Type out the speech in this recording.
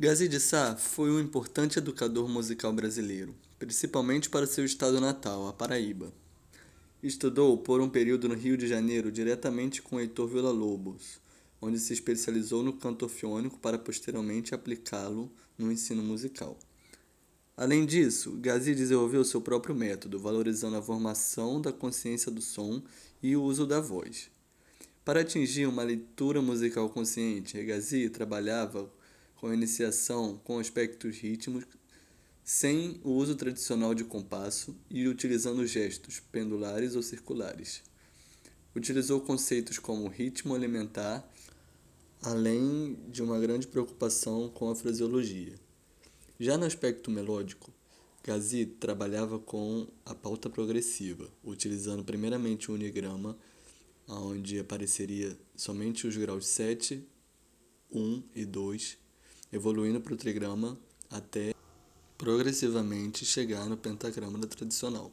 Gazi de Sá foi um importante educador musical brasileiro, principalmente para seu estado natal, a Paraíba. Estudou por um período no Rio de Janeiro diretamente com Heitor Villa-Lobos, onde se especializou no canto para posteriormente aplicá-lo no ensino musical. Além disso, Gazi desenvolveu seu próprio método, valorizando a formação da consciência do som e o uso da voz. Para atingir uma leitura musical consciente, Gazi trabalhava com iniciação com aspectos rítmicos, sem o uso tradicional de compasso e utilizando gestos pendulares ou circulares. Utilizou conceitos como ritmo alimentar, além de uma grande preocupação com a fraseologia. Já no aspecto melódico, Gazi trabalhava com a pauta progressiva, utilizando primeiramente o unigrama, onde apareceria somente os graus 7, 1 e 2 evoluindo para o trigrama até progressivamente chegar no pentagrama tradicional.